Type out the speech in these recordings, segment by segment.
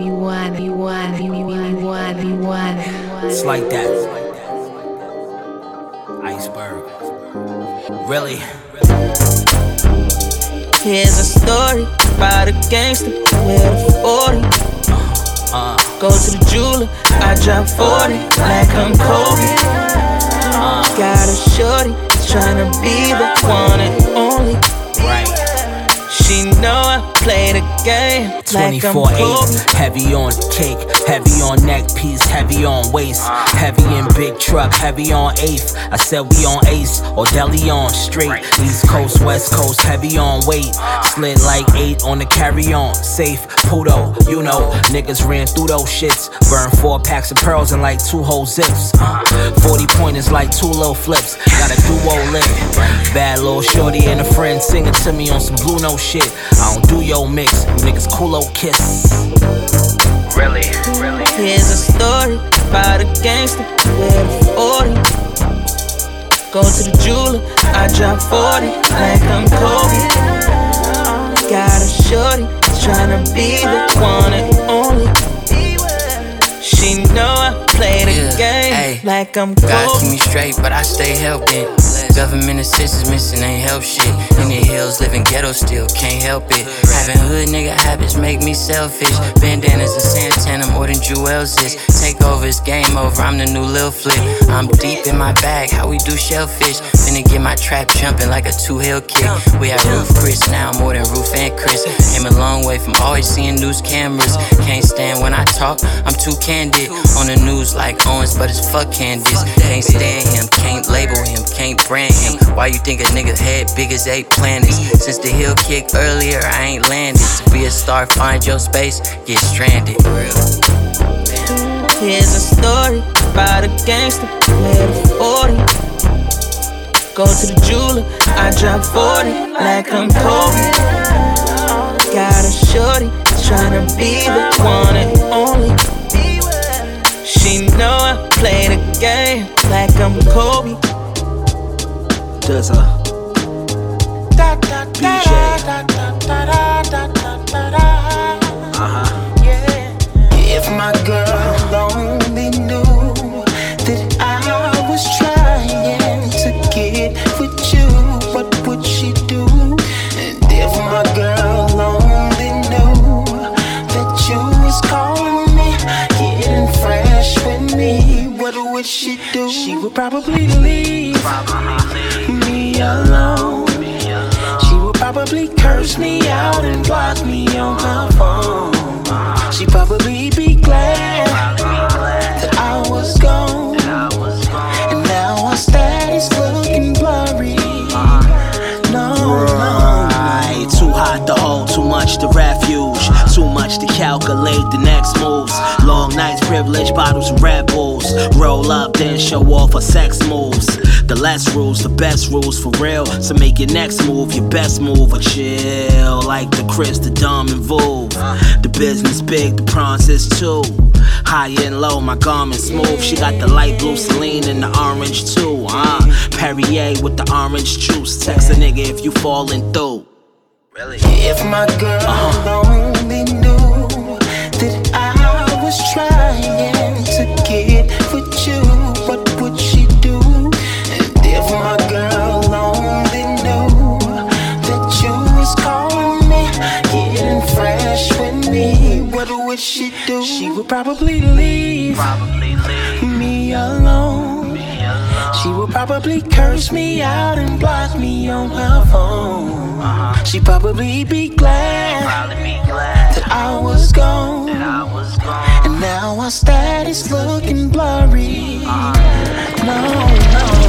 You want, you want, you want, you want, you want. It's like that. Iceberg. Really? Here's a story about a gangster with a 40. Uh, Go to the jeweler, I drop 40 like I'm Kobe. Got a shorty tryna be the one and only. She know I play the game like I'm 24 Kobe. 8. Heavy on cake, heavy on neck piece, heavy on waist. Heavy in big truck, heavy on eighth. I said we on ace or deli on straight. East coast, west coast, heavy on weight. Slid like eight on the carry on. Safe, Pudo, you know. Niggas ran through those shits. Burn four packs of pearls and like two whole zips. Uh, 40 pointers like two little flips. Got a duo lit. Bad little shorty and a friend singing to me on some blue note shit. I don't do yo mix, niggas cool kiss. Really, really. Here's a story about a gangster with a 40. Go to the jeweler, I drop 40 like I'm Kobe. Got a shorty tryna be the one and only. She know I play the Yeah, game ayy. like I'm God keep me straight, but I stay helping. Government assistance missing ain't help shit. In the hills, living ghetto still, can't help it. Having hood nigga habits make me selfish. Bandanas and Santana more than Jewels is. Take over, it's game over. I'm the new Lil Flip. I'm deep in my bag, how we do shellfish. Finna get my trap jumping like a two hill kick. We at Roof Chris now, more than Roof and Chris. Came a long way from always seeing news cameras. Can't stand when I talk, I'm too candid. On the news like Owens, but it's fuck Candace. Can't stand him, can't label him, can't brand Why you think a nigga head big as eight planets? Since the hill kick earlier, I ain't landed. To be a star, find your space, get stranded. Here's a story about a gangster with a 40. Go to the jeweler, I drop 40 like I'm Kobe. Got a shorty tryna be the one and only. She know I play the game like I'm Kobe. Duzza. BJ. What would she do? She would probably leave me alone. She would probably curse me out and block me on her phone. She'd probably be glad that I was gone. And now our status looking blurry. No, no, too hot to hold, too much to refuge, too much to calculate the next moves. Long nights, privilege, bottles and Red Bulls. Roll up, then show off her sex moves. The less rules, the best rules for real. So make your next move your best move or chill. Like the Chris, the dumb and. The business big, the prawns is too. High and low, my garment smooth. She got the light blue Celine and the orange too. Uh, Perrier with the orange juice. Text a nigga if you falling through. Really? If my girl only knew that I was trying probably me out and block me on her phone. Uh-huh. She'd probably be glad that I was gone. And now our status looking blurry. Uh-huh. No, no,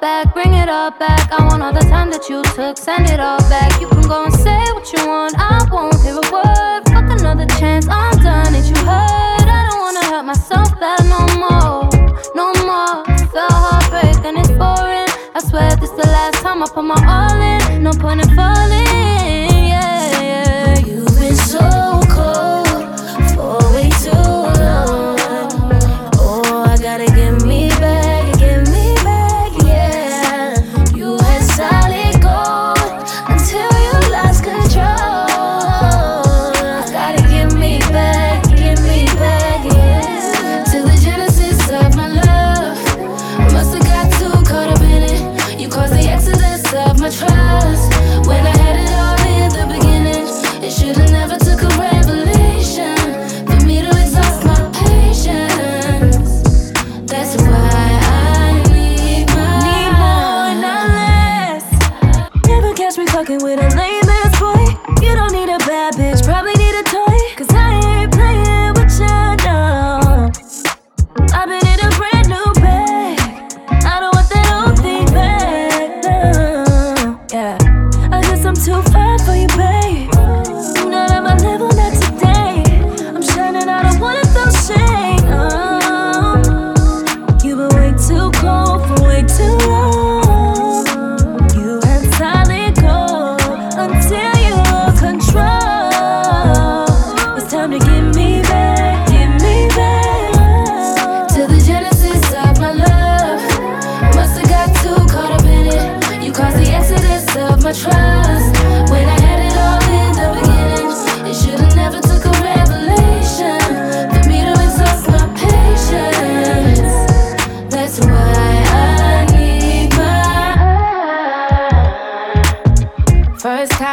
back, bring it all back. I want all the time that you took, send it all back. You can go and say what you want, I won't hear a word. Fuck another chance, I'm done. Ain't you heard?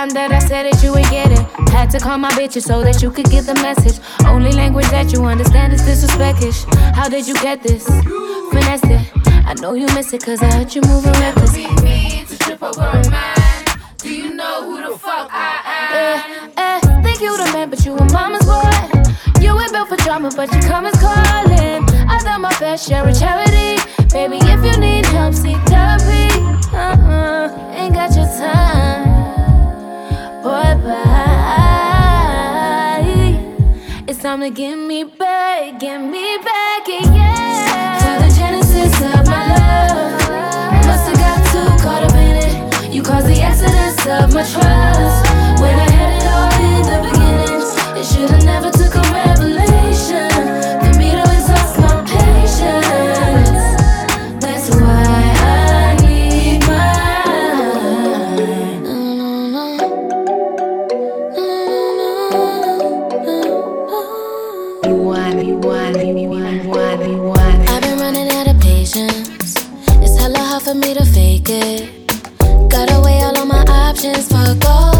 Time that I said it, you ain't get it. Had to call my bitches so that you could get the message. Only language that you understand is disrespectish. How did you get this? Finesse it. I know you miss it cause I heard you moving reckless. Me to trip over a mind. Do you know who the fuck I am? Eh, eh, think you the man, but you a mama's boy. You ain't built for drama, but you come as calling. I done my best, share a charity. Baby, if you need help, seek therapy. Uh-uh, ain't got your time. Time to get me back, get me back, yeah. To the genesis of my love. Must've got too caught up in it. You caused the exodus of my trust. When I had it all in the beginning, it should've never I've been running out of patience. It's hella hard for me to fake it. Gotta weigh all of my options, fuck all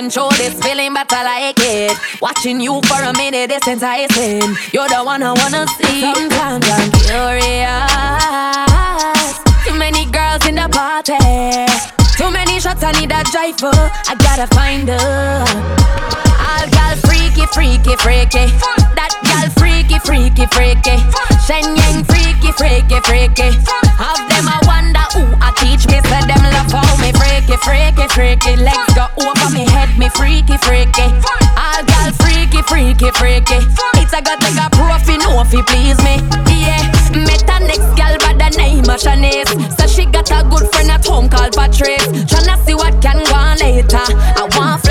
control this feeling, but I like it. Watching you for a minute is enticing. You're the one I wanna see. Sometimes I'm curious. Too many girls in the party. Too many shots, I need a driver. I gotta find her. All girl freaky, freaky, freaky. That girl freaky, freaky, freaky. Shen Yang freaky, freaky, freaky. Have them I wonder who I teach me. Say them love how me freaky, freaky, freaky. Legs go over me head, me freaky, freaky. All girl freaky, freaky, freaky. It's a got like a profi, no fi please me. Yeah, met a next girl by the name of Shanice. So she got a good friend at home called Patrice. Tryna see what can go on later. I want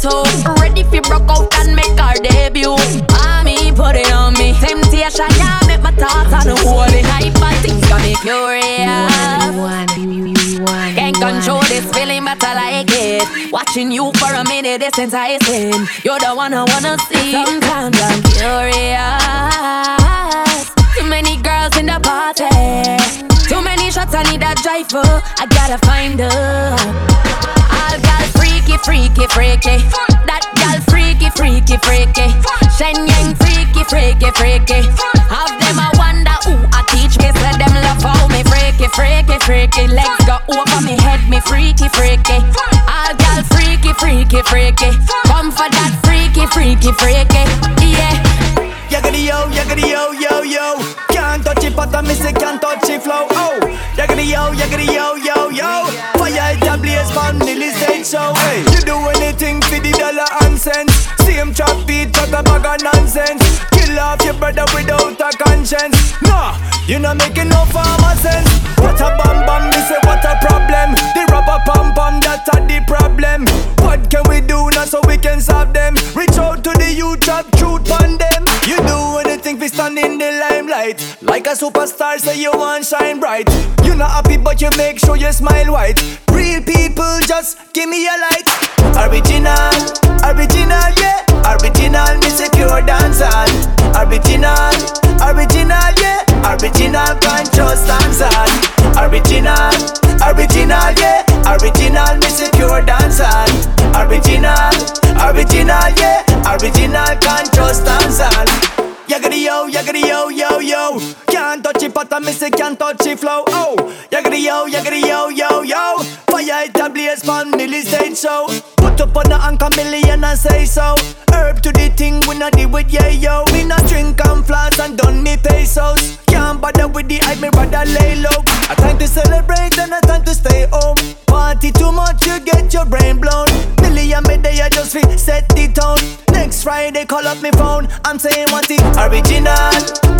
two. Ready fi broke out and make our debut. Mommy, put it on me. Temptation, yeah, make my thoughts on the holy type of things got me curious. Can't control this feeling, but I like it. Watching you for a minute is enticing. You're the one I wanna see. Sometimes I'm curious. Too many girls in the party. Too many shots, I need a driver. I gotta find her. All girl freaky, freaky, freaky. That girl freaky, freaky, freaky. Shenseea freaky, freaky, freaky. Have them I wonder who I teach me. Say them love how me freaky, freaky, freaky. Legs go over me head, me freaky, freaky. All girl freaky, freaky, freaky. Come for that freaky, freaky, freaky. Yeah. Yaggity yo, yaggity yo, yo, yo. Can't touch it, but I miss it, can't touch it, flow. Oh, yaggity yo, yaggity yo. Lily stage show. Hey, you do anything for the dollar and cents. Same trap beat, chat a bag of nonsense. Kill off your brother without a conscience. Nah, you not making no farmer sense. What a bam bam, me say what a problem. The rubber pam pam, that's a the problem. What can we do now so we can solve them? Reach out to the youth, drop truth on them. You do anything fi stand in the limelight. Like a superstar, say you want shine bright. Not happy, but you make sure you smile white. Real people, just give me a light. Original, original, yeah. Original, me pure dancehall. Original, original, yeah. Original, can't just dancehall. Original, original, yeah. Original, me pure dancehall. Original, original, yeah. Original, can't just dancehall. Yaggity yo, yaggity yo, yo, yo. It, but I miss it, can't touch it, flow. Oh, yaggity yo, yaggity yo, yo, yo. Fire it and blaze from Millie stage show. Put up on the anchor million and say so. Herb to the thing, we not deal with yeah yo. Me not drink and floss and done me pesos. Can't bother with the hype, me rather lay low. A time to celebrate and a time to stay home. Party too much, you get your brain blown. Million me day, I just fit set the tone. Next Friday, call up me phone. I'm saying what it original,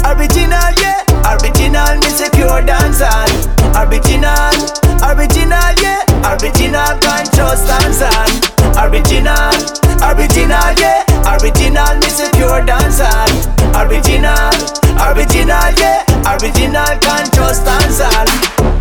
original, yeah. Original, me say pure dancehall. Original, original, yeah. Original, can't just dancehall. Original, original, yeah. Original, me say pure dancehall. Original, original, yeah. Original, can't just dancehall.